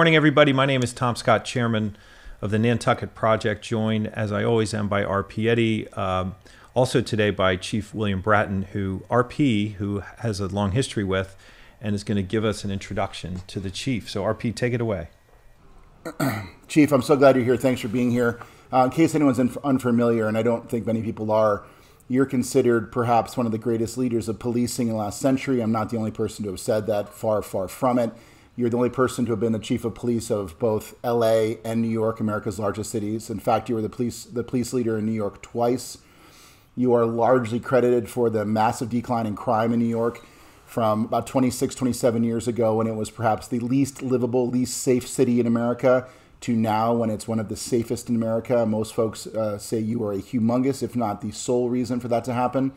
Morning, everybody. My name is Tom Scott, chairman of the Nantucket Project, joined, as I always am, by RP Eddy. Um, also today by Chief William Bratton, who RP, who has a long history with, and is going to give us an introduction to the chief. So, RP, take it away. Chief, I'm so glad you're here. Thanks for being here. Uh, in case anyone's un- unfamiliar, and I don't think many people are, you're considered perhaps one of the greatest leaders of policing in the last century. I'm not the only person to have said that. Far, far from it. You're the only person to have been the chief of police of both L.A. and New York, America's largest cities. In fact, you were the police the police leader in New York twice. You are largely credited for the massive decline in crime in New York from about 26, 27 years ago when it was perhaps the least livable, least safe city in America to now when it's one of the safest in America. Most folks uh, say you are a humongous, if not the sole reason for that to happen.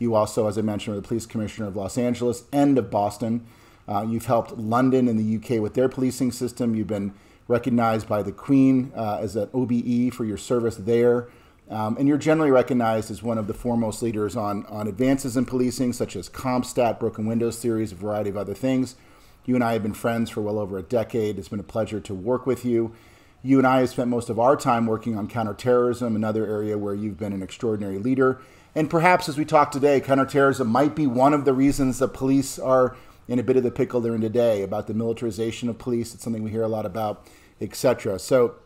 You also, as I mentioned, are the police commissioner of Los Angeles and of Boston. Uh, you've helped London and the UK with their policing system. You've been recognized by the Queen uh, as an OBE for your service there. Um, and you're generally recognized as one of the foremost leaders on, on advances in policing, such as CompStat, Broken Windows Series, a variety of other things. You and I have been friends for well over a decade. It's been a pleasure to work with you. You and I have spent most of our time working on counterterrorism, another area where you've been an extraordinary leader. And perhaps as we talk today, counterterrorism might be one of the reasons that police are in a bit of the pickle they're in today about the militarization of police. It's something we hear a lot about, etc. So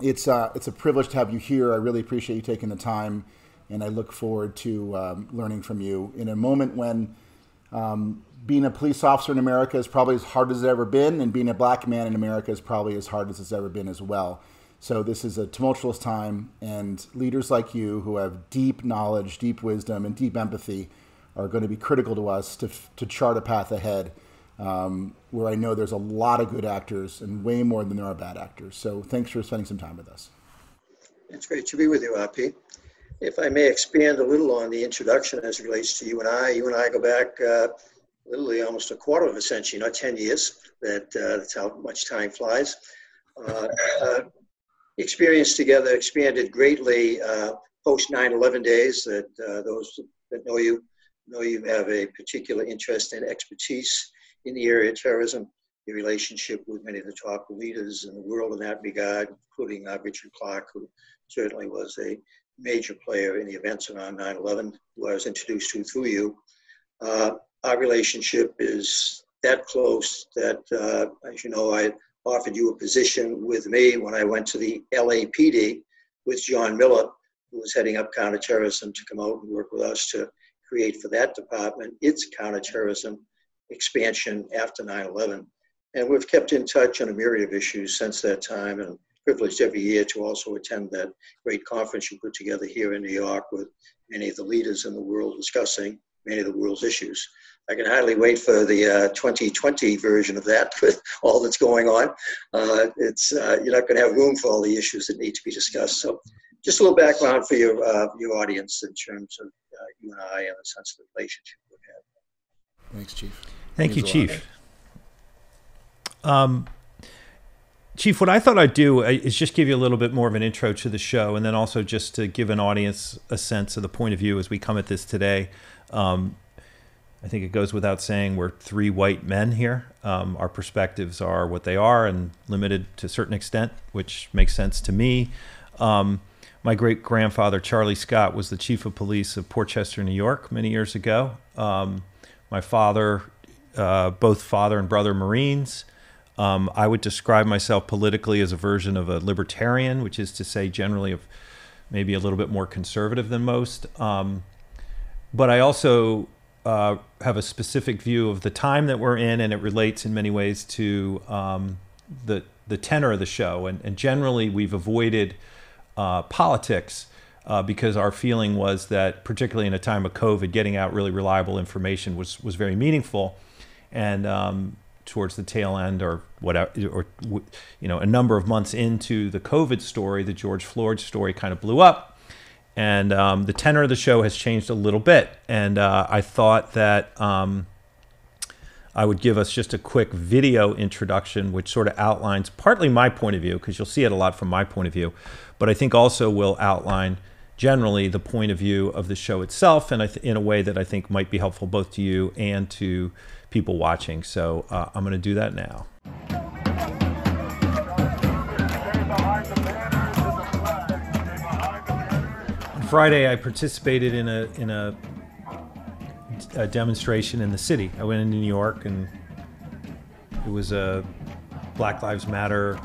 it's uh, it's a privilege to have you here. I really appreciate you taking the time, and I look forward to um, learning from you in a moment when um, being a police officer in America is probably as hard as it's ever been, and being a black man in America is probably as hard as it's ever been as well. So this is a tumultuous time, and leaders like you who have deep knowledge, deep wisdom, and deep empathy are going to be critical to us to, to chart a path ahead um, where I know there's a lot of good actors and way more than there are bad actors. So thanks for spending some time with us. It's great to be with you, RP. If I may expand a little on the introduction as it relates to you and I, you and I go back uh, literally almost a quarter of a century, not 10 years. That, uh, that's how much time flies. Uh, uh experience together expanded greatly uh, post 9 11 days that uh, those that know you know you have a particular interest and expertise in the area of terrorism, your relationship with many of the top leaders in the world in that regard, including uh, Richard Clarke, who certainly was a major player in the events around 9 11, who I was introduced to through you. Uh, our relationship is that close that, uh, as you know, I offered you a position with me when I went to the LAPD with John Miller, who was heading up counterterrorism, to come out and work with us to create for that department its counterterrorism expansion after 9 11. And we've kept in touch on a myriad of issues since that time and privileged every year to also attend that great conference you put together here in New York with many of the leaders in the world discussing many of the world's issues. I can hardly wait for the uh, 2020 version of that with all that's going on. Uh, it's uh, you're not going to have room for all the issues that need to be discussed. So, just a little background for your uh, your audience in terms of uh, you and I and the sense of the relationship we have. Thanks, Chief. Thank you, Chief. Um, Chief, what I thought I'd do uh, is just give you a little bit more of an intro to the show, and then also just to give an audience a sense of the point of view as we come at this today. Um, I think it goes without saying we're three white men here. Um, our perspectives are what they are and limited to a certain extent, which makes sense to me. Um, my great grandfather, Charlie Scott, was the chief of police of Port Chester, New York, many years ago. Um, my father, uh, both father and brother Marines. Um, I would describe myself politically as a version of a libertarian, which is to say, generally, of maybe a little bit more conservative than most. Um, but I also uh, have a specific view of the time that we're in, and it relates in many ways to um, the the tenor of the show. And, and generally, we've avoided uh, politics uh, because our feeling was that, particularly in a time of COVID, getting out really reliable information was was very meaningful. And um, towards the tail end, or whatever, or you know, a number of months into the COVID story, the George Floyd story kind of blew up, and um, the tenor of the show has changed a little bit. And uh, I thought that. Um, I would give us just a quick video introduction, which sort of outlines partly my point of view, because you'll see it a lot from my point of view, but I think also will outline generally the point of view of the show itself and in a way that I think might be helpful both to you and to people watching. So uh, I'm going to do that now. On Friday, I participated in a in a a demonstration in the city. I went into New York, and it was a Black Lives Matter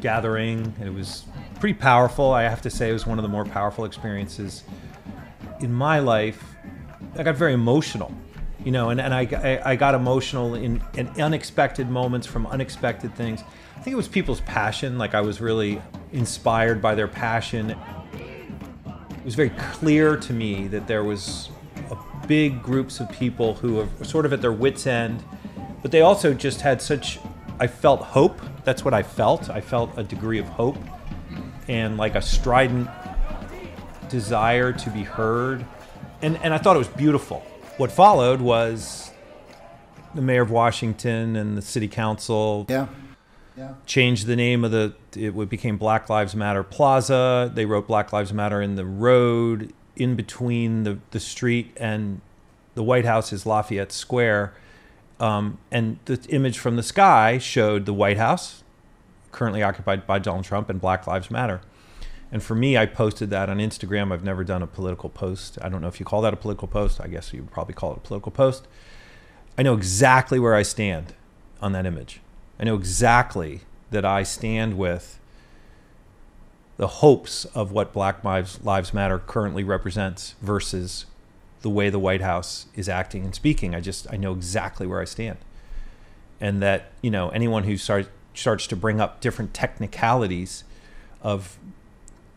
gathering, and it was pretty powerful. I have to say, it was one of the more powerful experiences in my life. I got very emotional, you know, and, and I, I, got emotional in, in unexpected moments from unexpected things. I think it was people's passion. Like I was really inspired by their passion. It was very clear to me that there was big groups of people who are sort of at their wits' end, but they also just had such. I felt hope. That's what I felt. I felt a degree of hope and like a strident desire to be heard. And, and I thought it was beautiful. What followed was the mayor of Washington and the city council Yeah. Yeah. changed the name of the it became Black Lives Matter Plaza. They wrote Black Lives Matter in the road in between the, the street and the White House is Lafayette Square. Um, and the image from the sky showed the White House, currently occupied by Donald Trump, and Black Lives Matter. And for me, I posted that on Instagram. I've never done a political post. I don't know if you call that a political post. I guess you would probably call it a political post. I know exactly where I stand on that image. I know exactly that I stand with the hopes of what Black Lives, Matter currently represents versus the way the White House is acting and speaking. I just I know exactly where I stand, and that you know anyone who start, starts to bring up different technicalities of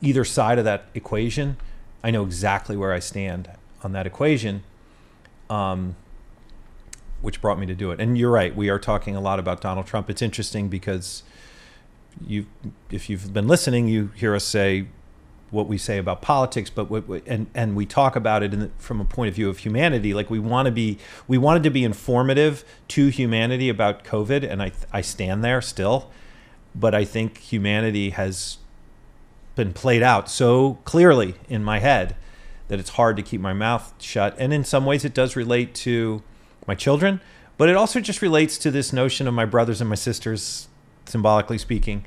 either side of that equation, I know exactly where I stand on that equation. Um, which brought me to do it. And you're right, we are talking a lot about Donald Trump. It's interesting because you, if you've been listening, you hear us say what we say about politics, but what, and and we talk about it the, from a point of view of humanity. Like we want to be, we wanted to be informative to humanity about COVID, and I I stand there still, but I think humanity has been played out so clearly in my head that it's hard to keep my mouth shut. And in some ways, it does relate to my children, but it also just relates to this notion of my brothers and my sisters, symbolically speaking,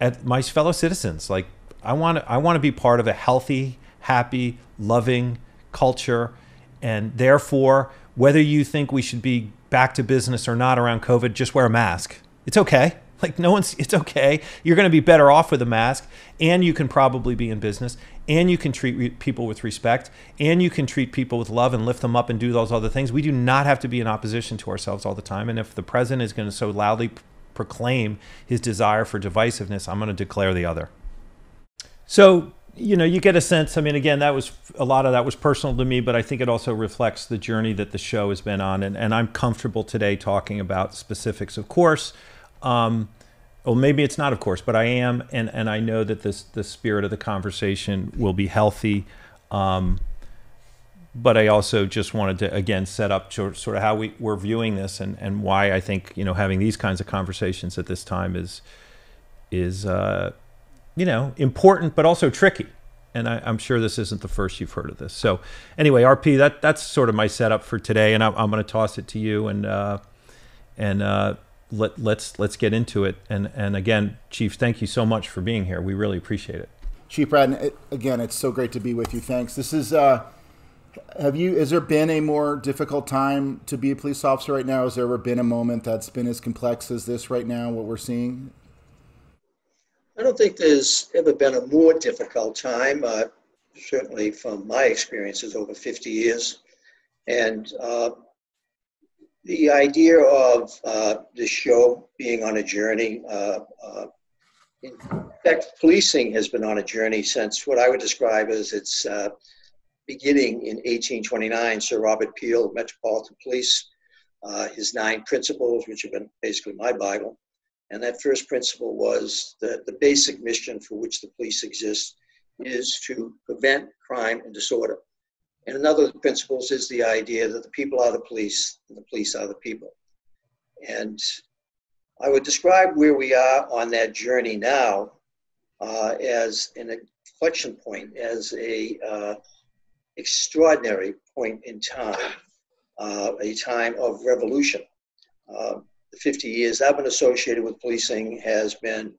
at my fellow citizens. Like I want to, I want to be part of a healthy, happy, loving culture, and therefore, whether you think we should be back to business or not around COVID, just wear a mask. It's okay. Like no one's, it's okay. You're going to be better off with a mask, and you can probably be in business, and you can treat re- people with respect, and you can treat people with love and lift them up and do those other things. We do not have to be in opposition to ourselves all the time. And if the president is going to so loudly proclaim his desire for divisiveness, I'm going to declare the other. So you know, you get a sense. I mean, again, that was a lot of that was personal to me, but I think it also reflects the journey that the show has been on, and, and I'm comfortable today talking about specifics, of course. Um, well, maybe it's not, of course, but I am, and, and I know that this the spirit of the conversation will be healthy. Um, but I also just wanted to again set up sort of how we, we're viewing this and, and why I think you know having these kinds of conversations at this time is is uh, you know important but also tricky. And I, am sure this isn't the first you've heard of this. So anyway, RP, that that's sort of my setup for today, and I'm, I'm going to toss it to you and uh, and uh, let let's let's get into it. And and again, Chief, thank you so much for being here. We really appreciate it. Chief Brad, again, it's so great to be with you. Thanks. This is. Uh, have you? Has there been a more difficult time to be a police officer right now? Has there ever been a moment that's been as complex as this right now? What we're seeing. I don't think there's ever been a more difficult time. Uh, certainly, from my experiences over 50 years, and uh, the idea of uh, show being on a journey. Uh, uh, in fact, policing has been on a journey since what I would describe as its uh, beginning in 1829. Sir Robert Peel, Metropolitan Police, uh, his nine principles, which have been basically my Bible. And that first principle was that the basic mission for which the police exist is to prevent crime and disorder. And another of the principles is the idea that the people are the police and the police are the people. And I would describe where we are on that journey now uh, as an inflection point, as a uh, extraordinary point in time, uh, a time of revolution. Uh, the 50 years I've been associated with policing has been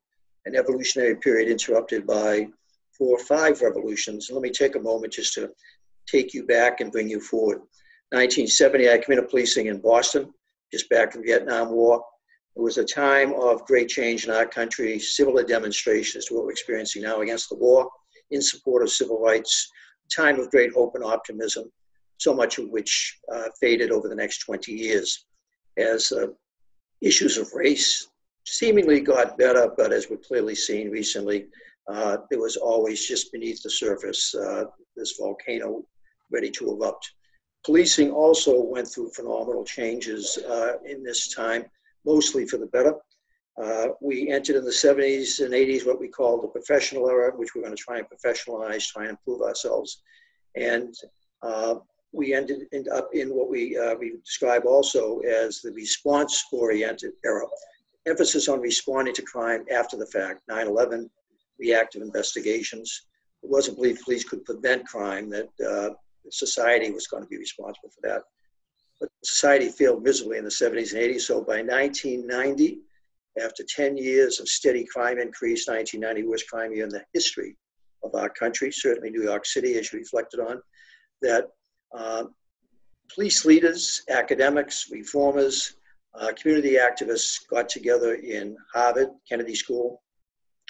an evolutionary period interrupted by four or five revolutions. Let me take a moment just to take you back and bring you forward. 1970, I into policing in Boston, just back from Vietnam War. It was a time of great change in our country, civil demonstrations to what we're experiencing now against the war, in support of civil rights, time of great hope and optimism, so much of which uh, faded over the next 20 years as uh, issues of race seemingly got better, but as we've clearly seen recently, uh, was always just beneath the surface uh, this volcano ready to erupt. Policing also went through phenomenal changes uh, in this time, mostly for the better. Uh, we entered in the 70s and 80s what we call the professional era, which we're going to try and professionalize, try and improve ourselves. And uh, we ended up in what we, uh, we describe also as the response oriented era. Emphasis on responding to crime after the fact, 9 11, reactive investigations. It wasn't believed police could prevent crime, that uh, society was going to be responsible for that. But society failed miserably in the 70s and 80s. So by 1990, after 10 years of steady crime increase, 1990 worst crime year in the history of our country, certainly New York City, as you reflected on, that uh, police leaders, academics, reformers, uh, community activists got together in Harvard, Kennedy School,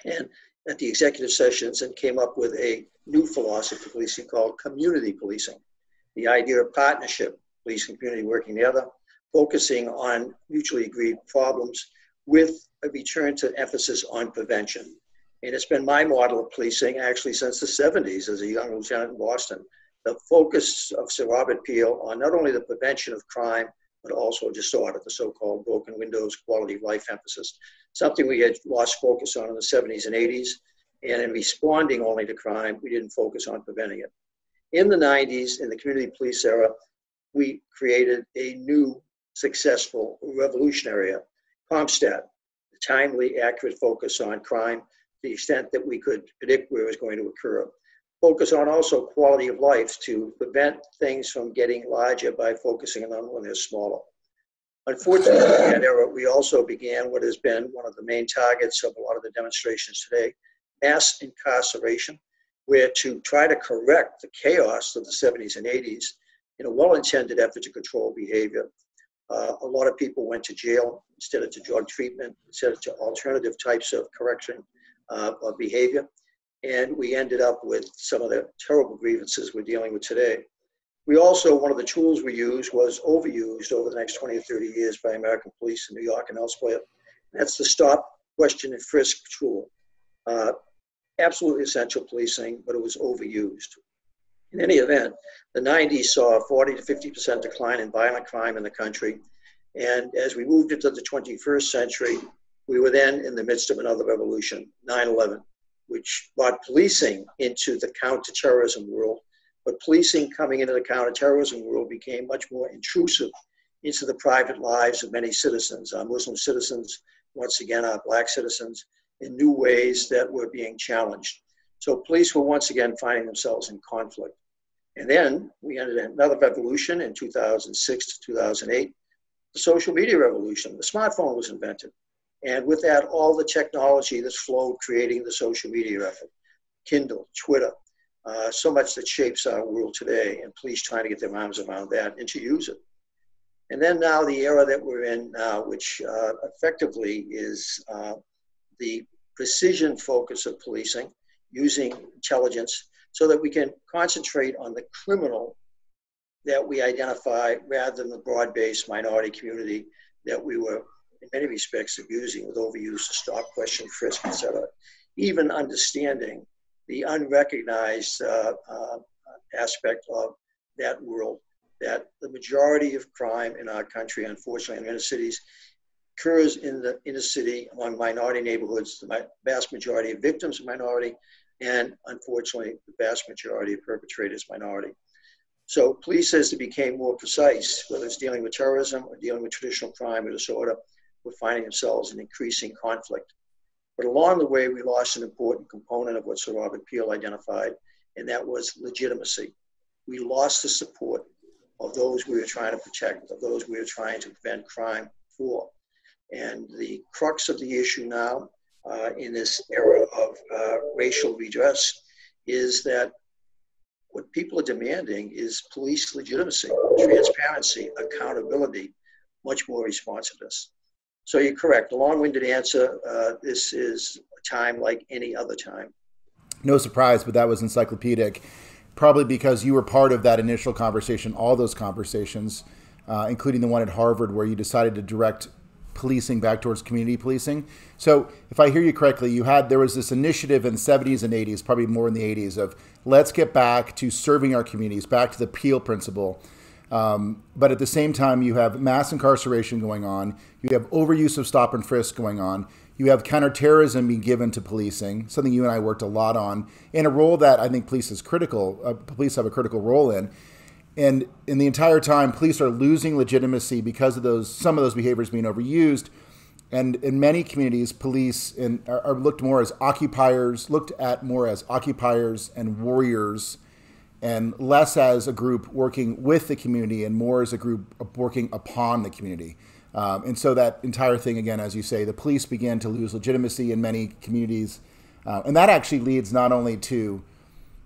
and at the executive sessions and came up with a new philosophy of policing called community policing. The idea of partnership, police and community working together, focusing on mutually agreed problems with a return to emphasis on prevention. And it's been my model of policing actually since the 70s as a young lieutenant in Boston. The focus of Sir Robert Peel on not only the prevention of crime, but also disorder, the so-called broken windows quality of life emphasis, something we had lost focus on in the 70s and 80s. And in responding only to crime, we didn't focus on preventing it. In the 90s, in the community police era, we created a new successful revolutionary CompStat, the timely, accurate focus on crime, the extent that we could predict where it was going to occur. Focus on also quality of life to prevent things from getting larger by focusing on them when they're smaller. Unfortunately, in that era, we also began what has been one of the main targets of a lot of the demonstrations today mass incarceration, where to try to correct the chaos of the 70s and 80s in a well intended effort to control behavior, uh, a lot of people went to jail instead of to drug treatment, instead of to alternative types of correction uh, of behavior. And we ended up with some of the terrible grievances we're dealing with today. We also, one of the tools we used was overused over the next 20 or 30 years by American police in New York and elsewhere. That's the stop, question, and frisk tool. Uh, absolutely essential policing, but it was overused. In any event, the 90s saw a 40 to 50% decline in violent crime in the country. And as we moved into the 21st century, we were then in the midst of another revolution, 9 11, which brought policing into the counterterrorism world. But policing coming into the counterterrorism world became much more intrusive into the private lives of many citizens, our Muslim citizens, once again, our black citizens, in new ways that were being challenged. So police were once again finding themselves in conflict. And then we ended another revolution in 2006 to 2008, the social media revolution. The smartphone was invented. And with that, all the technology that's flowed creating the social media effort Kindle, Twitter, uh, so much that shapes our world today, and police trying to get their arms around that and to use it. And then now, the era that we're in now, which uh, effectively is uh, the precision focus of policing using intelligence so that we can concentrate on the criminal that we identify rather than the broad-based minority community that we were in many respects abusing with overuse stop, question, frisk, etc. Even understanding the unrecognized uh, uh, aspect of that world, that the majority of crime in our country, unfortunately, in inner cities, occurs in the inner city among minority neighborhoods. The vast majority of victims are minority, and unfortunately, the vast majority of perpetrators minority. So police, as they became more precise, whether it's dealing with terrorism or dealing with traditional crime or disorder, were finding themselves in increasing conflict. But along the way, we lost an important component of what Sir Robert Peel identified, and that was legitimacy. We lost the support of those we were trying to protect, of those we were trying to prevent crime for. And the crux of the issue now uh, in this era of uh, racial redress is that what people are demanding is police legitimacy, transparency, accountability, much more responsiveness. So you're correct. A long-winded answer. Uh, this is a time like any other time. No surprise, but that was encyclopedic. Probably because you were part of that initial conversation, all those conversations, uh, including the one at Harvard where you decided to direct policing back towards community policing. So, if I hear you correctly, you had there was this initiative in the 70s and 80s, probably more in the 80s, of let's get back to serving our communities, back to the Peel principle. Um, but at the same time, you have mass incarceration going on. You have overuse of stop and frisk going on. You have counterterrorism being given to policing, something you and I worked a lot on, in a role that I think police is critical. Uh, police have a critical role in. And in the entire time, police are losing legitimacy because of those some of those behaviors being overused. And in many communities, police in, are, are looked more as occupiers, looked at more as occupiers and warriors and less as a group working with the community and more as a group working upon the community. Um, and so that entire thing, again, as you say, the police began to lose legitimacy in many communities. Uh, and that actually leads not only to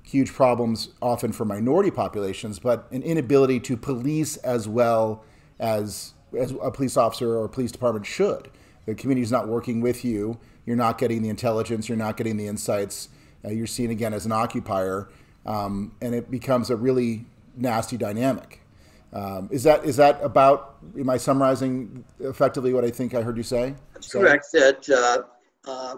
huge problems, often for minority populations, but an inability to police as well as, as a police officer or police department should. The community is not working with you. You're not getting the intelligence. You're not getting the insights. Uh, you're seen again as an occupier um, and it becomes a really nasty dynamic. Um, is that is that about? Am I summarizing effectively what I think I heard you say? That's correct. That uh, uh,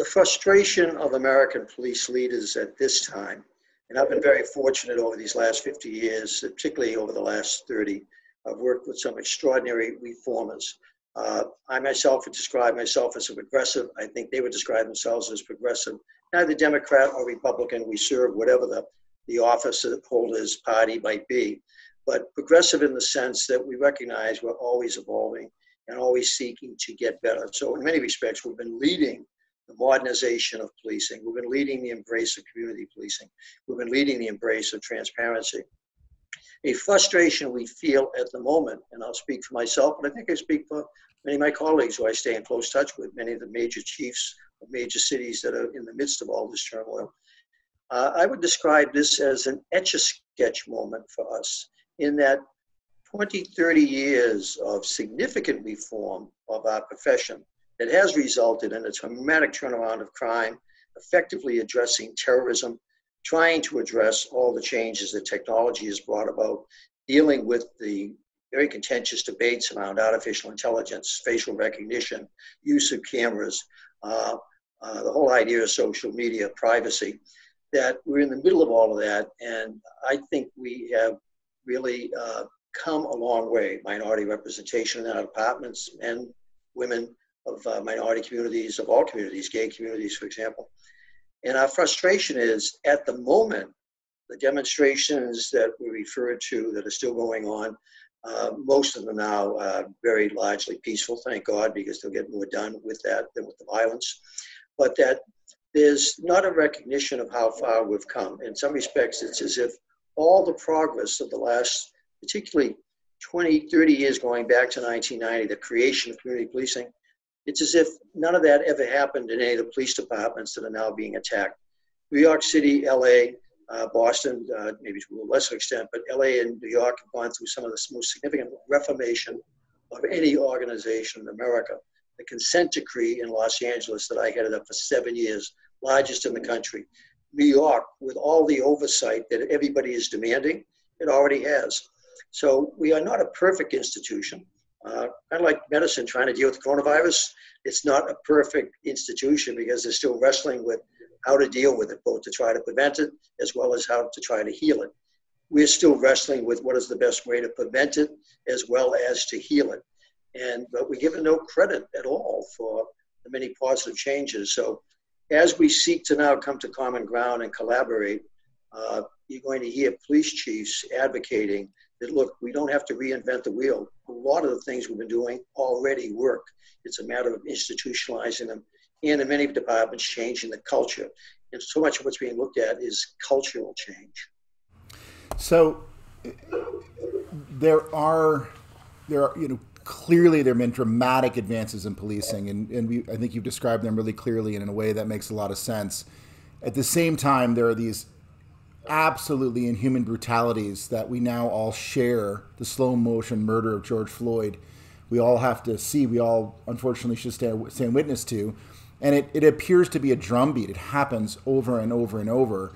the frustration of American police leaders at this time, and I've been very fortunate over these last 50 years, particularly over the last 30. I've worked with some extraordinary reformers. Uh, I myself would describe myself as a progressive. I think they would describe themselves as progressive neither Democrat or Republican. We serve whatever the, the office holder's party might be. But progressive in the sense that we recognize we're always evolving and always seeking to get better. So, in many respects, we've been leading the modernization of policing. We've been leading the embrace of community policing. We've been leading the embrace of transparency. A frustration we feel at the moment, and I'll speak for myself, but I think I speak for many of my colleagues who I stay in close touch with, many of the major chiefs of major cities that are in the midst of all this turmoil. Uh, I would describe this as an etch a sketch moment for us in that 20, 30 years of significant reform of our profession that has resulted in a dramatic turnaround of crime, effectively addressing terrorism, trying to address all the changes that technology has brought about, dealing with the very contentious debates around artificial intelligence, facial recognition, use of cameras, uh, uh, the whole idea of social media privacy, that we're in the middle of all of that. And I think we have really uh, come a long way. Minority representation in our departments, men, women of uh, minority communities, of all communities, gay communities, for example. And our frustration is at the moment, the demonstrations that we referred to that are still going on, uh, most of them now are very largely peaceful, thank God, because they'll get more done with that than with the violence but that there's not a recognition of how far we've come. In some respects, it's as if all the progress of the last, particularly 20, 30 years going back to 1990, the creation of community policing, it's as if none of that ever happened in any of the police departments that are now being attacked. New York City, LA, uh, Boston, uh, maybe to a lesser extent, but LA and New York have gone through some of the most significant reformation of any organization in America the consent decree in Los Angeles that I headed up for seven years, largest in the country. New York, with all the oversight that everybody is demanding, it already has. So we are not a perfect institution. Uh, kind of like medicine trying to deal with coronavirus, it's not a perfect institution because they're still wrestling with how to deal with it, both to try to prevent it as well as how to try to heal it. We're still wrestling with what is the best way to prevent it as well as to heal it and but we give it no credit at all for the many positive changes. So as we seek to now come to common ground and collaborate, uh, you're going to hear police chiefs advocating that look, we don't have to reinvent the wheel. A lot of the things we've been doing already work. It's a matter of institutionalizing them, and in many departments, changing the culture. And so much of what's being looked at is cultural change. So there are there are you know clearly there have been dramatic advances in policing, and, and we, I think you've described them really clearly and in a way that makes a lot of sense. At the same time, there are these absolutely inhuman brutalities that we now all share the slow motion murder of George Floyd. We all have to see, we all unfortunately should stand, stand witness to. And it, it appears to be a drumbeat. It happens over and over and over.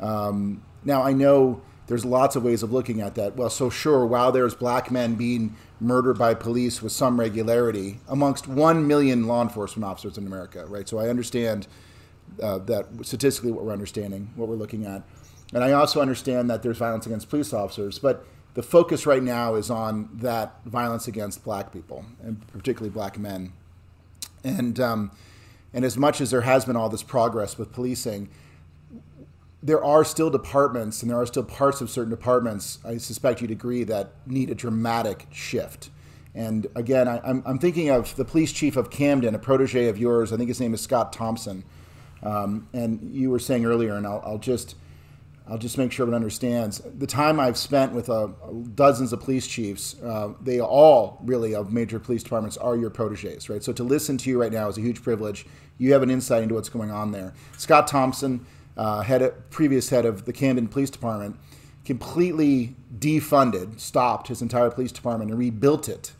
Um, now, I know there's lots of ways of looking at that. Well, so sure, while there's black men being murdered by police with some regularity amongst 1 million law enforcement officers in America, right? So I understand uh, that statistically what we're understanding, what we're looking at. And I also understand that there's violence against police officers, but the focus right now is on that violence against black people, and particularly black men. And, um, and as much as there has been all this progress with policing, there are still departments and there are still parts of certain departments, I suspect you'd agree, that need a dramatic shift. And again, I, am thinking of the police chief of Camden, a protege of yours. I think his name is Scott Thomson. Um, and you were saying earlier, and I'll, I'll, just I'll just make sure everyone understands the time I've spent with uh, dozens of police chiefs. Uh, they all really of major police departments are your proteges, right? So to listen to you right now is a huge privilege. You have an insight into what's going on there. Scott Thomson uh, head of, previous head of the Camden Police Department, completely defunded, stopped his entire police department and rebuilt it.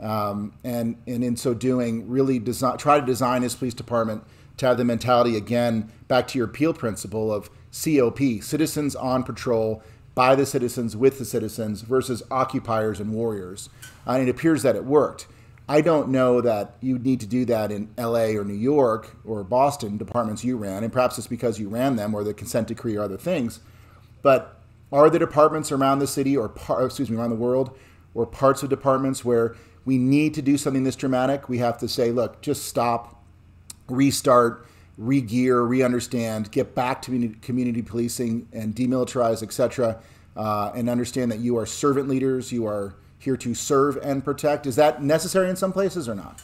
Um, and, and in so doing, really design, try to design his police department to have the mentality again back to your appeal principle of COP, citizens on patrol by the citizens with the citizens versus occupiers and warriors. Uh, and it appears that it worked. I don't know that you'd need to do that in LA or New York or Boston departments you ran, and perhaps it's because you ran them or the consent decree or other things. But are the departments around the city or par- excuse me around the world or parts of departments where we need to do something this dramatic? We have to say, look, just stop, restart, re-gear, re-understand, get back to community policing and demilitarize, etc., uh, and understand that you are servant leaders, you are here to serve and protect. Is that necessary in some places or not?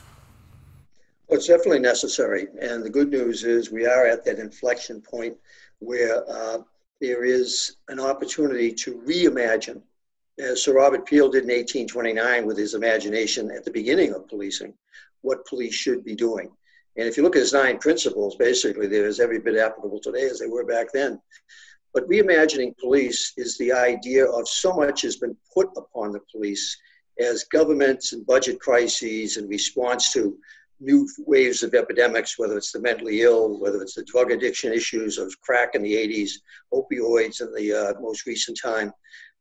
Well, it's definitely necessary. And the good news is we are at that inflection point where uh, there is an opportunity to reimagine, as Sir Robert Peel did in 1829 with his imagination at the beginning of policing, what police should be doing. And if you look at his nine principles, basically, they're as every bit applicable today as they were back then. But reimagining police is the idea of so much has been put upon the police as governments and budget crises in response to new waves of epidemics, whether it's the mentally ill, whether it's the drug addiction issues of crack in the 80s, opioids in the uh, most recent time,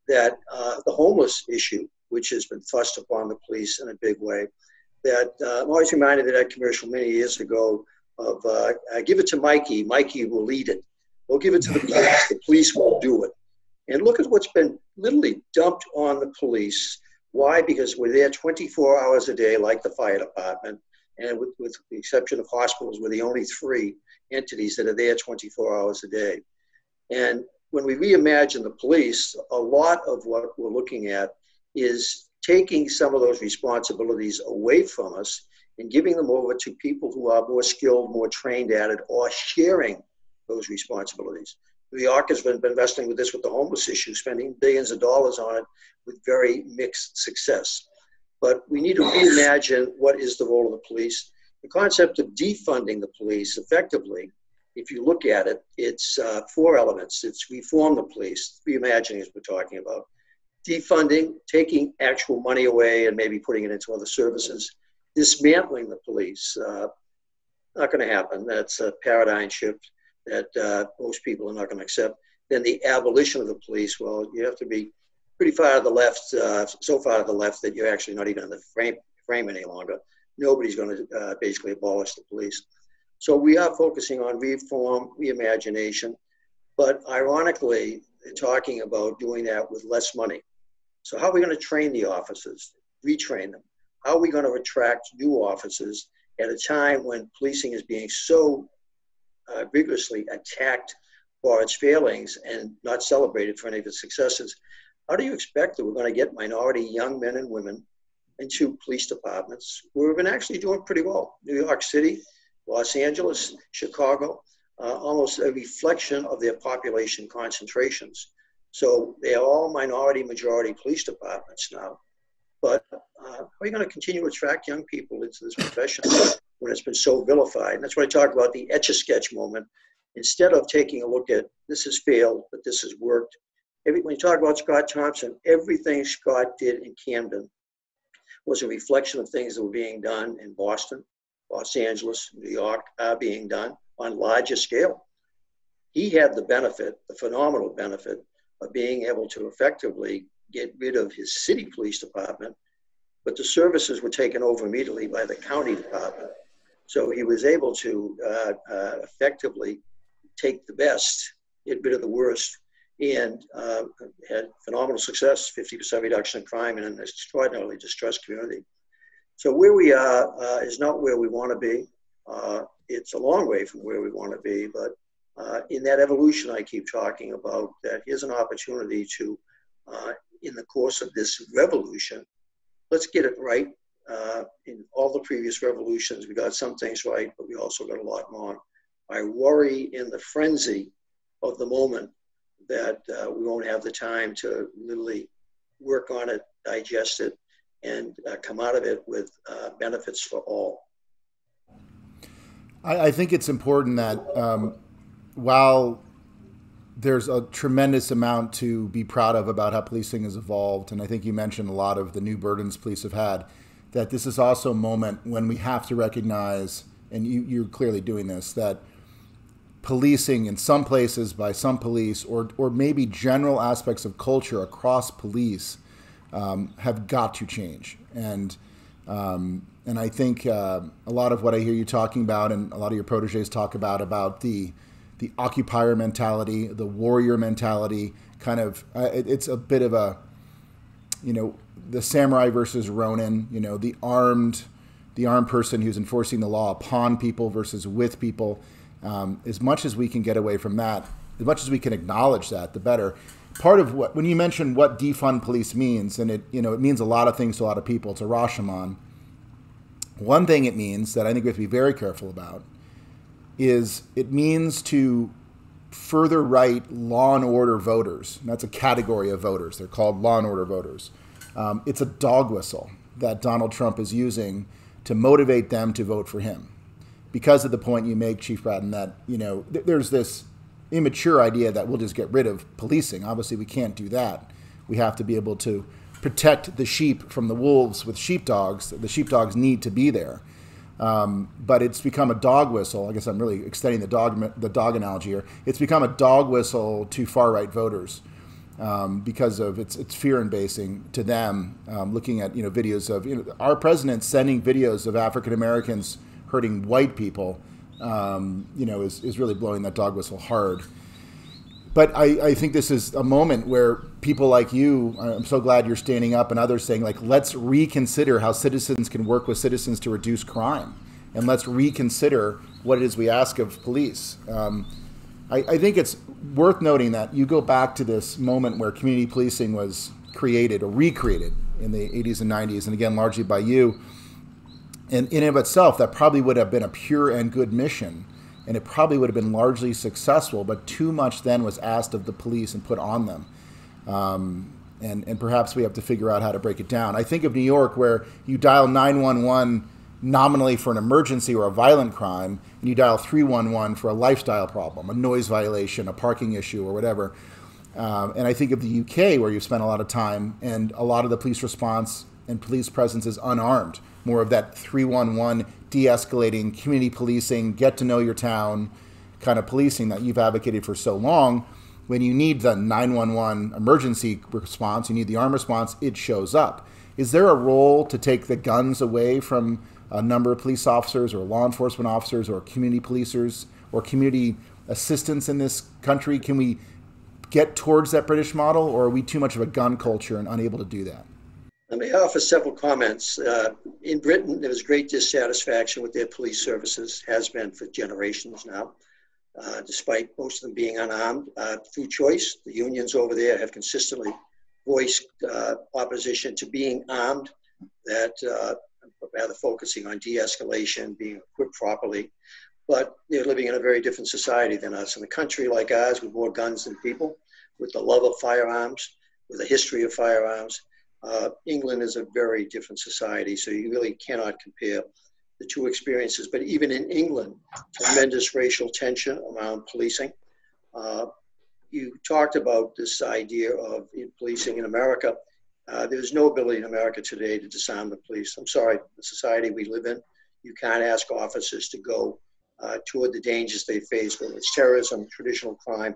that uh, the homeless issue, which has been thrust upon the police in a big way, that uh, I'm always reminded of that commercial many years ago of uh, give it to Mikey, Mikey will lead it. We'll give it to the police. The police will do it. And look at what's been literally dumped on the police. Why? Because we're there 24 hours a day, like the fire department. And with, with the exception of hospitals, we're the only three entities that are there 24 hours a day. And when we reimagine the police, a lot of what we're looking at is taking some of those responsibilities away from us and giving them over to people who are more skilled, more trained at it, or sharing those responsibilities. New York has been investing with this with the homeless issue, spending billions of dollars on it with very mixed success. But we need to reimagine what is the role of the police. The concept of defunding the police effectively, if you look at it, it's uh, four elements. It's reform the police, reimagining as we're talking about. Defunding, taking actual money away and maybe putting it into other services. Dismantling the police, uh, not going to happen. That's a paradigm shift that uh, most people are not going to accept. Then the abolition of the police, well, you have to be pretty far to the left, uh, so far to the left that you're actually not even in the frame, frame any longer. Nobody's going to uh, basically abolish the police. So we are focusing on reform, reimagination, but ironically, talking about doing that with less money. So how are we going to train the officers, retrain them? How are we going to attract new officers at a time when policing is being so uh, vigorously attacked for its failings and not celebrated for any of its successes. How do you expect that we're going to get minority young men and women into police departments where we've been actually doing pretty well? New York City, Los Angeles, Chicago, uh, almost a reflection of their population concentrations. So they are all minority majority police departments now. But uh, how are you going to continue to attract young people into this profession when it's been so vilified? And that's what I talk about the etch a sketch moment instead of taking a look at this has failed, but this has worked. Every, when you talk about Scott Thomson, everything Scott did in Camden was a reflection of things that were being done in Boston, Los Angeles, New York, are being done on larger scale. He had the benefit, the phenomenal benefit, of being able to effectively get rid of his city police department, but the services were taken over immediately by the county department. So he was able to uh, uh, effectively take the best, get rid of the worst, and uh, had phenomenal success 50% reduction in crime in an extraordinarily distressed community. So, where we are uh, is not where we want to be. Uh, it's a long way from where we want to be, but uh, in that evolution I keep talking about, that here's an opportunity to, uh, in the course of this revolution, let's get it right. Uh, in all the previous revolutions, we got some things right, but we also got a lot wrong. I worry in the frenzy of the moment that uh, we won't have the time to literally work on it, digest it, and uh, come out of it with uh, benefits for all. I, I, think it's important that um, while there's a tremendous amount to be proud of about how policing has evolved, and I think you mentioned a lot of the new burdens police have had, that this is also a moment when we have to recognize, and you, you're clearly doing this, that policing in some places by some police, or or maybe general aspects of culture across police, um, have got to change. And um, and I think uh, a lot of what I hear you talking about, and a lot of your proteges talk about, about the the occupier mentality, the warrior mentality, kind of, uh, it, it's a bit of a, you know, the samurai versus Ronin, you know, the armed, the armed person who's enforcing the law upon people versus with people. Um, as much as we can get away from that, as much as we can acknowledge that, the better. Part of what when you mention what defund police means, and it you know it means a lot of things to a lot of people. It's a Rashomon. One thing it means that I think we have to be very careful about is it means to further right law and order voters. And that's a category of voters. They're called law and order voters. Um, it's a dog whistle that Donald Trump is using to motivate them to vote for him because of the point you make, Chief Bratton, that you know th- there's this immature idea that we'll just get rid of policing. Obviously, we can't do that. We have to be able to protect the sheep from the wolves with sheepdogs. The sheepdogs need to be there. Um, but it's become a dog whistle. I guess I'm really extending the dog the dog analogy here. It's become a dog whistle to far right voters um, because of its its fear basing to them. Um, looking at you know videos of you know our president sending videos of African Americans hurting white people, um, you know, is, is really blowing that dog whistle hard. But I, I think this is a moment where people like you, I'm so glad you're standing up, and others saying, like, let's reconsider how citizens can work with citizens to reduce crime. And let's reconsider what it is we ask of police. Um, I, I think it's worth noting that you go back to this moment where community policing was created or recreated in the 80s and 90s, and again, largely by you and in and of itself, that probably would have been a pure and good mission, and it probably would have been largely successful. But too much then was asked of the police and put on them, um, and and perhaps we have to figure out how to break it down. I think of New York, where you dial nine one one nominally for an emergency or a violent crime, and you dial three one one for a lifestyle problem, a noise violation, a parking issue, or whatever. Um, and I think of the UK, where you've spent a lot of time, and a lot of the police response and police presence is unarmed more of that 311 de escalating community policing, get to know your town kind of policing that you've advocated for so long. When you need the 911 emergency response, you need the arm response, it shows up. Is there a role to take the guns away from a number of police officers or law enforcement officers or community policers or community assistants in this country? Can we get towards that British model, or are we too much of a gun culture and unable to do that? Let me offer several comments. Uh, in Britain, there was great dissatisfaction with their police services, has been for generations now, uh, despite most of them being unarmed. Uh, through choice, the unions over there have consistently voiced uh, opposition to being armed, that uh, rather focusing on de escalation, being equipped properly. But they're living in a very different society than us. In a country like ours, with more guns than people, with the love of firearms, with a history of firearms, uh, England is a very different society, so you really cannot compare. the two experiences. But even in England, tremendous racial tension around policing. Uh, you talked about this idea of policing in America. Uh, there's no ability in America today to disarm the police. I'm sorry, the society we live in, you can't ask officers to go uh, toward the dangers they face, whether it's terrorism, traditional crime.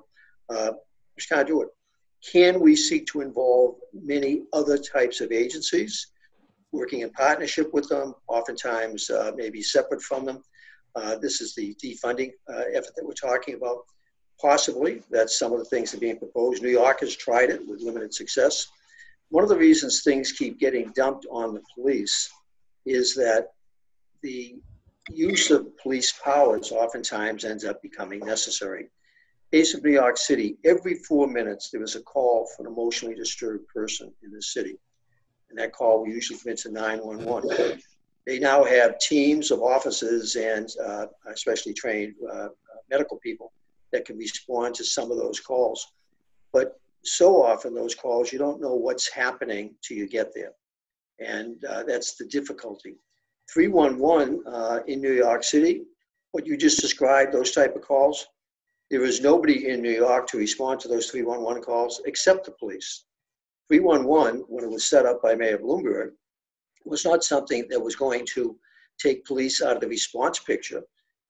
Uh, just can't do it. Can we seek to involve many other types of agencies, working in partnership with them, oftentimes uh, maybe separate from them? Uh, this is the defunding uh, effort that we're talking about. Possibly, that's some of the things that are being proposed. New York has tried it with limited success one of the reasons things keep getting dumped on the police is that the use of police powers oftentimes ends up becoming necessary. Case of New York City, every four minutes there was a call for an emotionally disturbed person in the city. And that call usually commit to 911. They now have teams of officers and uh, especially trained uh, medical people that can respond to some of those calls. But so often those calls you don't know what's happening till you get there and uh, that's the difficulty 311 uh, in new york city what you just described those type of calls there is nobody in new york to respond to those 311 calls except the police 311 when it was set up by mayor bloomberg was not something that was going to take police out of the response picture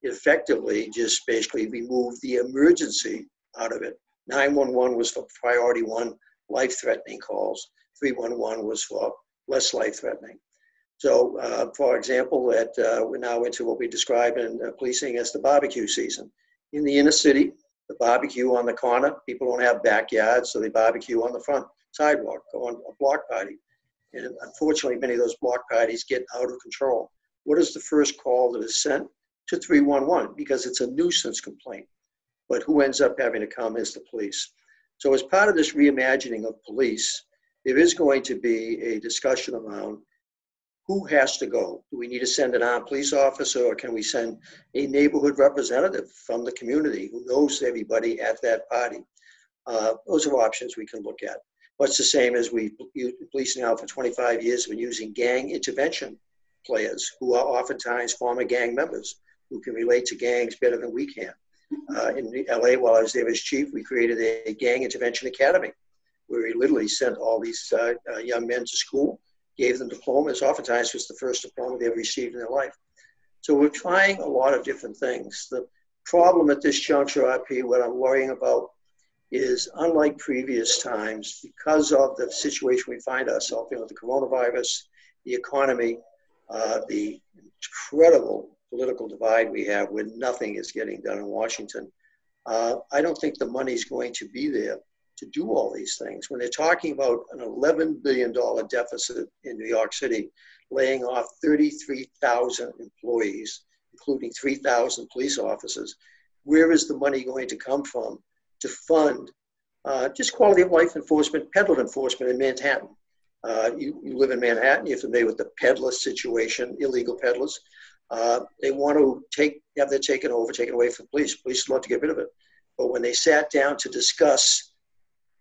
it effectively just basically removed the emergency out of it 911 was for priority one life threatening calls. 311 was for less life threatening. So, uh, for example, that uh, we're now into what we describe in uh, policing as the barbecue season. In the inner city, the barbecue on the corner, people don't have backyards, so they barbecue on the front sidewalk, on a block party. And unfortunately, many of those block parties get out of control. What is the first call that is sent? To 311 because it's a nuisance complaint but who ends up having to come is the police. So, as part of this reimagining of police, there is going to be a discussion around who has to go. Do we need to send an armed police officer, or can we send a neighborhood representative from the community who knows everybody at that party? Uh, those are options we can look at. What's the same as we police now for 25 years been using gang intervention players who are oftentimes former gang members who can relate to gangs better than we can. Uh, in LA, while I was there as chief, we created a gang intervention academy where we literally sent all these uh, uh, young men to school, gave them diplomas. Oftentimes, it was the first diploma they ever received in their life. So we're trying a lot of different things. The problem at this juncture, RP, what I'm worrying about is unlike previous times, because of the situation we find ourselves in with the coronavirus, the economy, uh, the incredible political divide we have where nothing is getting done in Washington. Uh, I don't think the money's going to be there to do all these things. When they're talking about an $11 billion deficit in New York City, laying off 33,000 employees, including 3,000 police officers, where is the money going to come from to fund uh, just quality of life enforcement, peddler enforcement in Manhattan? Uh, you, you, live in Manhattan, you're familiar with the peddler situation, illegal peddlers. Uh, they want to take have that taken over, taken away from the police. Police love to get rid of it, but when they sat down to discuss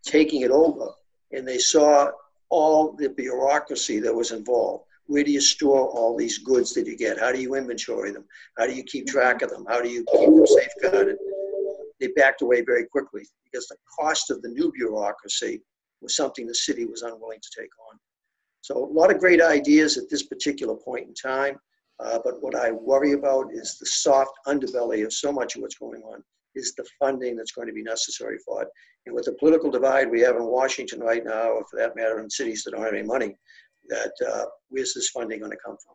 taking it over, and they saw all the bureaucracy that was involved. Where do you store all these goods that you get? How do you inventory them? How do you keep track of them? How do you keep them safeguarded? They backed away very quickly because the cost of the new bureaucracy was something the city was unwilling to take on. So a lot of great ideas at this particular point in time. Uh, but what I worry about is the soft underbelly of so much of what's going on is the funding that's going to be necessary for it. And with the political divide we have in Washington right now, or for that matter, in cities that don't have any money, that uh, where's this funding going to come from?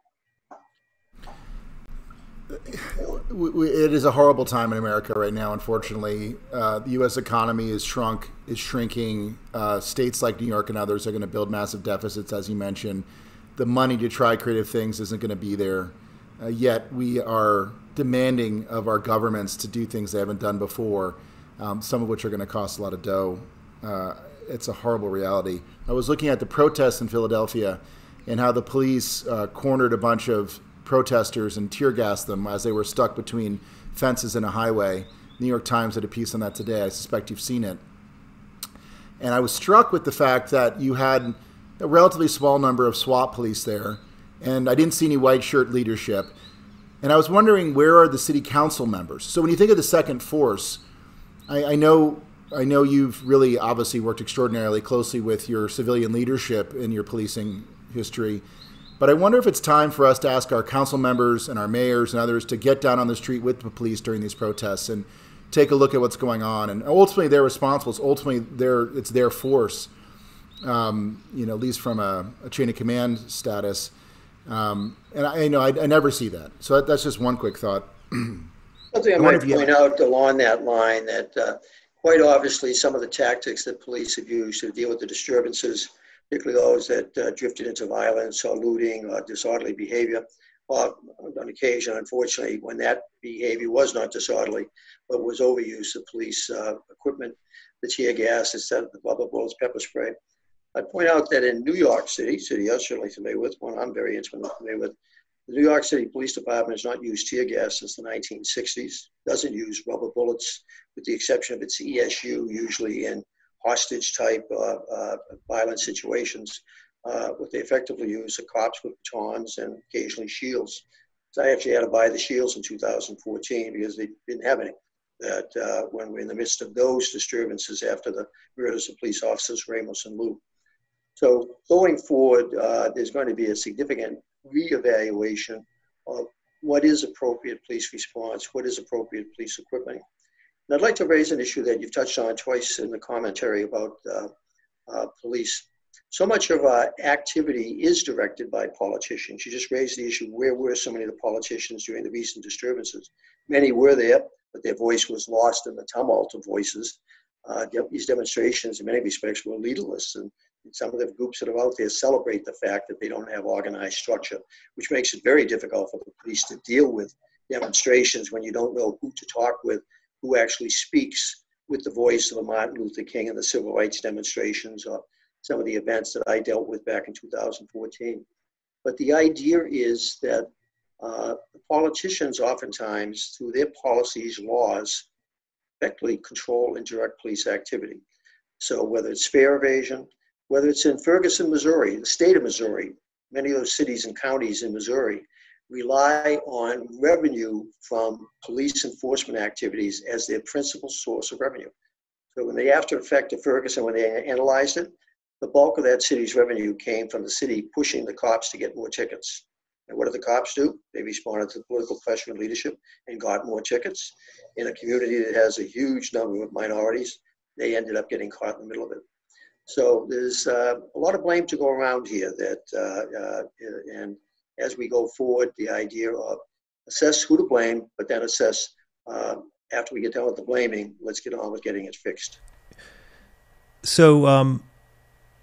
It is a horrible time in America right now. Unfortunately, uh, the U.S. economy is shrunk, is shrinking. Uh, states like New York and others are going to build massive deficits, as you mentioned the money to try creative things isn't going to be there. Uh, yet we are demanding of our governments to do things they haven't done before, um, some of which are going to cost a lot of dough. Uh, it's a horrible reality. I was looking at the protests in Philadelphia and how the police uh, cornered a bunch of protesters and tear gassed them as they were stuck between fences and a highway. New York Times had a piece on that today. I suspect you've seen it. And I was struck with the fact that you had a relatively small number of SWAT police there, and I didn't see any white shirt leadership. And I was wondering where are the city council members? So when you think of the second force, I, I know I know you've really obviously worked extraordinarily closely with your civilian leadership in your policing history. But I wonder if it's time for us to ask our council members and our mayors and others to get down on the street with the police during these protests and take a look at what's going on. And ultimately, they're responsible. It's ultimately their it's their force. Um, you know, at least from a, a chain of command status. Um, and I you know I, I, never see that. So that, that's just one quick thought. Something I, I might point out along that line that uh, quite obviously some of the tactics that police have used to deal with the disturbances particularly those that uh, drifted into violence or looting or disorderly behavior. Or on occasion, unfortunately, when that behavior was not disorderly, but was overuse of police uh, equipment, the tear gas instead of the rubber bullets, pepper spray. I'd point out that in New York City, city you're certainly familiar with, one I'm very intimately familiar with, the New York City Police Department has not used tear gas since the 1960s, doesn't use rubber bullets, with the exception of its ESU, usually in hostage type uh, uh, violent situations. Uh, what they effectively use are cops with batons and occasionally shields. So I actually had to buy the shields in 2014 because they didn't have any. That uh, when we're in the midst of those disturbances after the murders of police officers Ramos and Liu. So going forward, uh, there's going to be a significant reevaluation of what is appropriate police response, what is appropriate police equipment, and I'd like to raise an issue that you've touched on twice in the commentary about uh, uh, police. So much of our activity is directed by politicians. You just raised the issue where were so many of the politicians during the recent disturbances? Many were there, but their voice was lost in the tumult of voices. Uh, these demonstrations, in many respects, were leaderless, and some of the groups that are out there celebrate the fact that they don't have organized structure, which makes it very difficult for the police to deal with demonstrations when you don't know who to talk with who actually speaks with the voice of a Martin Luther King and the civil rights demonstrations or some of the events that I dealt with back in 2014. But the idea is that uh, politicians oftentimes, through their policies, laws, effectively control and direct police activity. So whether it's fare evasion, whether it's in Ferguson, Missouri, the state of Missouri, many of those cities and counties in Missouri rely on revenue from police enforcement activities as their principal source of revenue. So when the after effect of Ferguson, when they analyzed it, the bulk of that city's revenue came from the city pushing the cops to get more tickets. And what did the cops do? They responded to the political pressure and leadership and got more tickets. In a community that has a huge number of minorities, they ended up getting caught in the middle of it. So there's uh, a lot of blame to go around here that, uh, uh, and as we go forward the idea of assess who to blame, but then assess uh, after we get done with the blaming, let's get on with getting it fixed. So, um,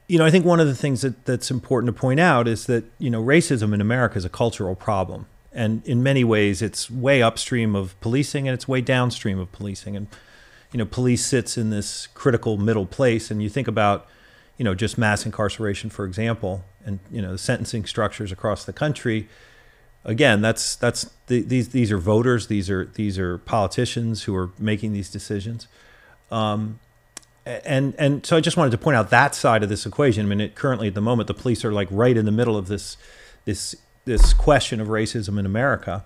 you know, I think one of the things that, that's important to point out is that, you know, racism in America is a cultural problem. And in many ways, it's way upstream of policing and it's way downstream of policing. And, you know, police sits in this critical middle place. And you think about, you know, just mass incarceration, for example, and you know, the sentencing structures across the country. Again, that's that's the, these these are voters, these are these are politicians who are making these decisions, um, and and so I just wanted to point out that side of this equation. I mean, it, currently at the moment, the police are like right in the middle of this this this question of racism in America,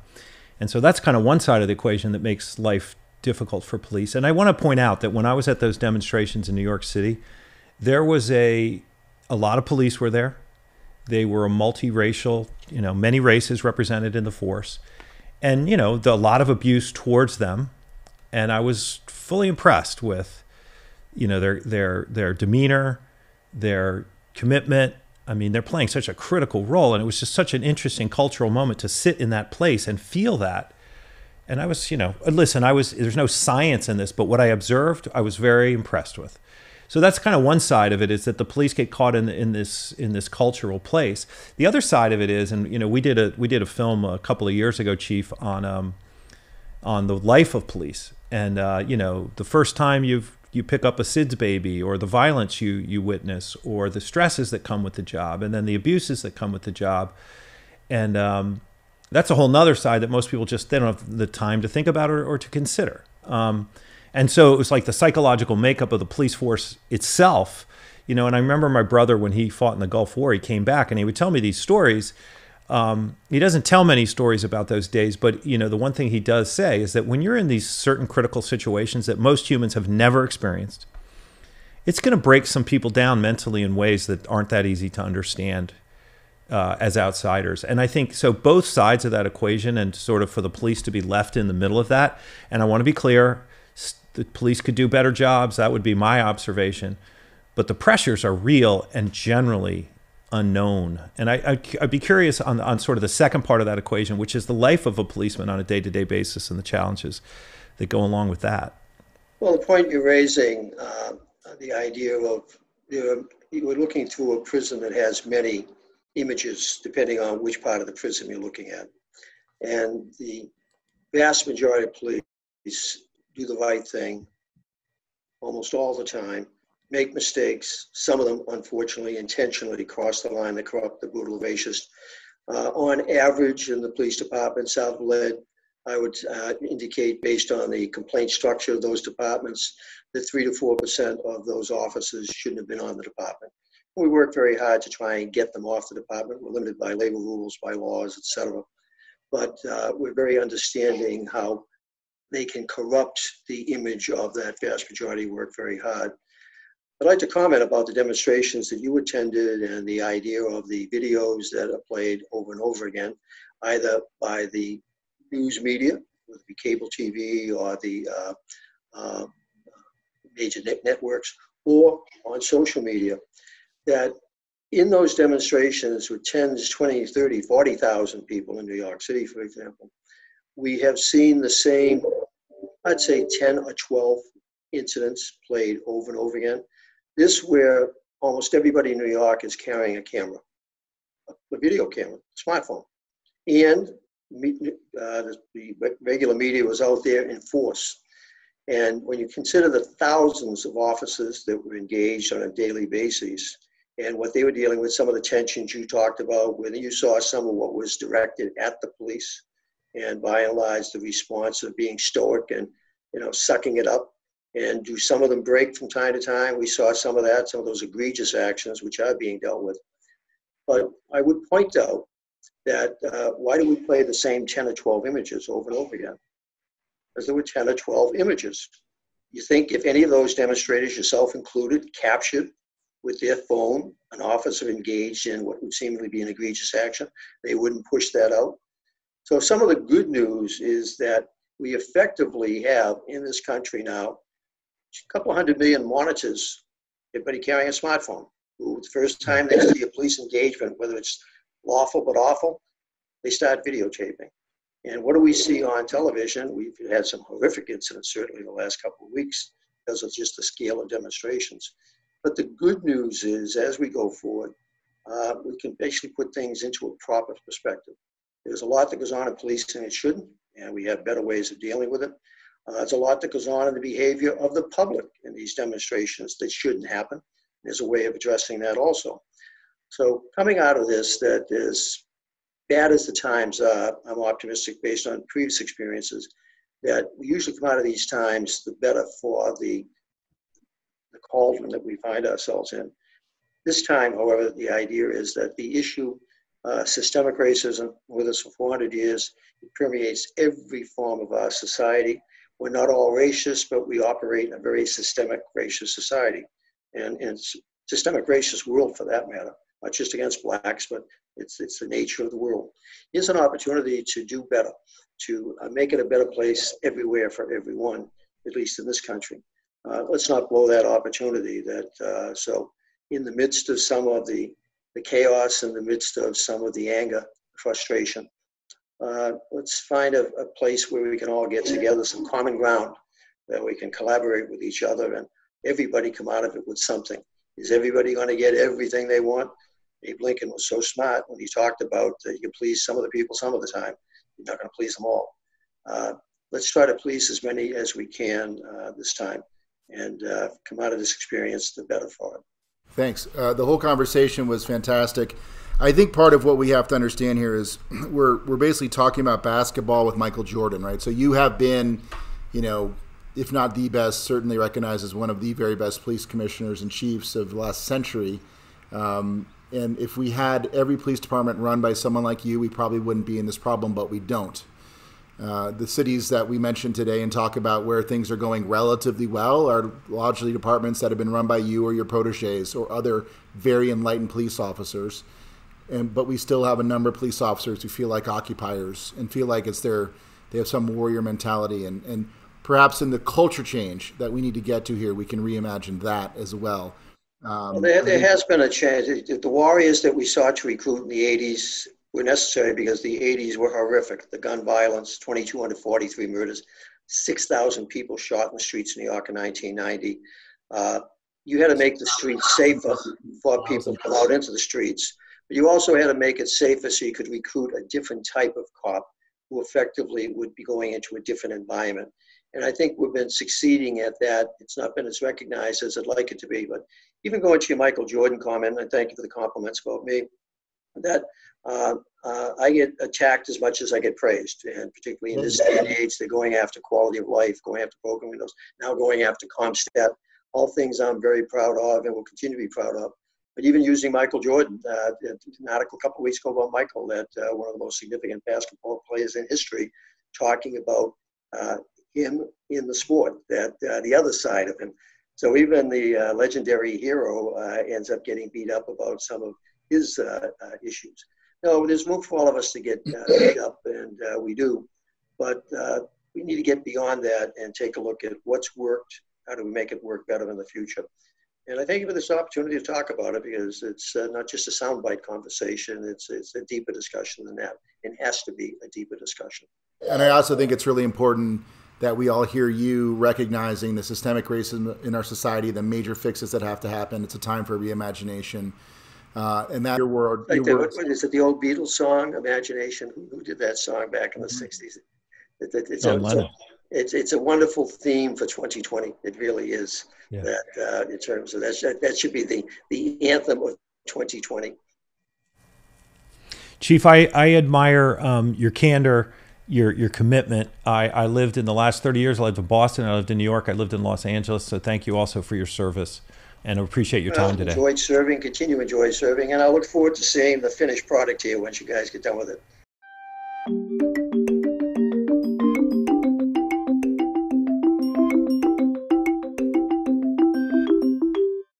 and so that's kind of one side of the equation that makes life difficult for police. And I want to point out that when I was at those demonstrations in New York City, there was a a lot of police were there. They were a multiracial, you know, many races represented in the force, and you know, the, a lot of abuse towards them. And I was fully impressed with, you know, their their their demeanor, their commitment. I mean, they're playing such a critical role, and it was just such an interesting cultural moment to sit in that place and feel that. And I was, you know, listen, I was. There's no science in this, but what I observed, I was very impressed with. So that's kind of one side of it is that the police get caught in in this in this cultural place. The other side of it is, and you know, we did a we did a film a couple of years ago, Chief, on um, on the life of police, and uh, you know, the first time you've you pick up a SIDS baby, or the violence you you witness, or the stresses that come with the job, and then the abuses that come with the job, and um, that's a whole nother side that most people just they don't have the time to think about or, or to consider. Um, and so it was like the psychological makeup of the police force itself, you know. And I remember my brother when he fought in the Gulf War, he came back and he would tell me these stories Um, he doesn't tell many stories about those days, but you know the one thing he does say is that when you're in these certain critical situations that most humans have never experienced, it's going to break some people down mentally in ways that aren't that easy to understand uh, as outsiders. And I think so, both sides of that equation, and sort of for the police to be left in the middle of that. And I want to be clear the police could do better jobs. That would be my observation. But the pressures are real and generally unknown. And I, would be curious on, on sort of the second part of that equation, which is the life of a policeman on a day to day basis and the challenges that go along with that. Well, the point you're raising, uh, the idea of you know, we're looking through a prism that has many images depending on which part of the prism you're looking at. And the vast majority of police do the right thing almost all the time, make mistakes. Some of them, unfortunately, intentionally cross the line, the corrupt, the brutal, vicious. Uh, on average, in the police department, South Led, I would uh, indicate based on the complaint structure of those departments that three to four percent of those officers shouldn't have been on the department. We work very hard to try and get them off the department. We're limited by labor rules, by laws, etc. But uh, we're very understanding how they can corrupt the image of that vast majority work very hard. I'd like to comment about the demonstrations that you attended and the idea of the videos that are played over and over again, either by the news media, whether it be cable TV or the uh, uh, major net networks, or on social media that in those demonstrations with 10s, 20, 30, 40,000 people in New York City, for example, we have seen the same, I'd say 10 or 12 incidents played over and over again. This where almost everybody in New York is carrying a camera, a video camera, smartphone. And uh, the regular media was out there in force. And when you consider the thousands of officers that were engaged on a daily basis, and what they were dealing with, some of the tensions you talked about, whether you saw some of what was directed at the police, and by and large, the response of being stoic and you know sucking it up. And do some of them break from time to time? We saw some of that, some of those egregious actions which are being dealt with. But I would point out that uh, why do we play the same 10 or 12 images over and over again? Because there were 10 or 12 images. You think if any of those demonstrators, yourself included, captured with their phone an officer engaged in what would seemingly be an egregious action, they wouldn't push that out. So some of the good news is that we effectively have in this country now a couple hundred million monitors, everybody carrying a smartphone. Who, the first time they see a police engagement, whether it's lawful but awful, they start videotaping. And what do we see on television? We've had some horrific incidents, certainly in the last couple of weeks, because of just the scale of demonstrations. But the good news is, as we go forward, uh, we can basically put things into a proper perspective. There's a lot that goes on in policing it shouldn't, and we have better ways of dealing with it. Uh, there's a lot that goes on in the behavior of the public in these demonstrations that shouldn't happen. There's a way of addressing that also. So coming out of this, that as bad as the times are, I'm optimistic based on previous experiences, that we usually come out of these times the better for the the cauldron that we find ourselves in. This time, however, the idea is that the issue, uh, systemic racism, with us for 400 years, it permeates every form of our society. We're not all racist, but we operate in a very systemic racist society, and, and systemic racist world for that matter, not just against blacks, but it's, it's the nature of the world. Here's an opportunity to do better, to uh, make it a better place everywhere for everyone, at least in this country uh, let's not blow that opportunity. That uh, so, in the midst of some of the the chaos, in the midst of some of the anger, frustration, uh, let's find a, a, place where we can all get together, some common ground, that we can collaborate with each other, and everybody come out of it with something. Is everybody going to get everything they want? Abe Lincoln was so smart when he talked about you can please some of the people some of the time. You're not going to please them all. Uh, let's try to please as many as we can uh, this time and uh, come out of this experience the better for it. Thanks. Uh, the whole conversation was fantastic. I think part of what we have to understand here is we're we're basically talking about basketball with Michael Jordan, right? So you have been, you know, if not the best, certainly recognized as one of the very best police commissioners and chiefs of the last century. Um, And if we had every police department run by someone like you, we probably wouldn't be in this problem, but we don't. Uh, the cities that we mentioned today and talk about where things are going relatively well are largely departments that have been run by you or your proteges or other very enlightened police officers. And but we still have a number of police officers who feel like occupiers and feel like it's their they have some warrior mentality and and perhaps in the culture change that we need to get to here, we can reimagine that as well. Um, well there, there has been a change. The warriors that we sought to recruit in the 80s were necessary because the 80s were horrific. The gun violence, 2,243 murders, 6,000 people shot in the streets in New York in 1990. Uh, you had to make the streets safer for people to come out into the streets, but you also had to make it safer so you could recruit a different type of cop who effectively would be going into a different environment. And I think we've been succeeding at that. It's not been as recognized as I'd like it to be. But even going to your Michael Jordan comment, and thank you for the compliments about me, that uh, uh, I get attacked as much as I get praised. And particularly in this day and age, they're going after quality of life, going after broken windows, now going after CompStat, all things I'm very proud of and will continue to be proud of. But even using Michael Jordan, uh, an article a couple of weeks ago about Michael, that uh, one of the most significant basketball players in history, talking about uh, him in the sport, that the other side of him. So even the legendary hero ends up getting beat up about some of his issues. No, there's room for all of us to get uh, beat up, and uh, we do. But uh, we need to get beyond that and take a look at what's worked, how do we make it work better in the future. And I thank you for this opportunity to talk about it because it's uh, not just a soundbite conversation, it's, it's a deeper discussion than that. It has to be a deeper discussion. And I also think it's really important that we all hear you recognizing the systemic racism in our society, the major fixes that have to happen. It's a time for reimagination. Uh, and that your word, like your what, what is it? The old Beatles song, "Imagination." Who, who did that song back in the mm-hmm. '60s? It, it, it's, a, it's, a, it's, it's a wonderful theme for 2020. It really is. Yeah. That uh, in terms of that, that should be the the anthem of 2020. Chief, I I admire um, your candor your your commitment. I, I lived in the last 30 years. I lived in Boston. I lived in New York. I lived in Los Angeles. So thank you also for your service, and I appreciate your time today. Enjoyed serving, continue enjoy serving, and I look forward to seeing the finished product here once you guys get done with it.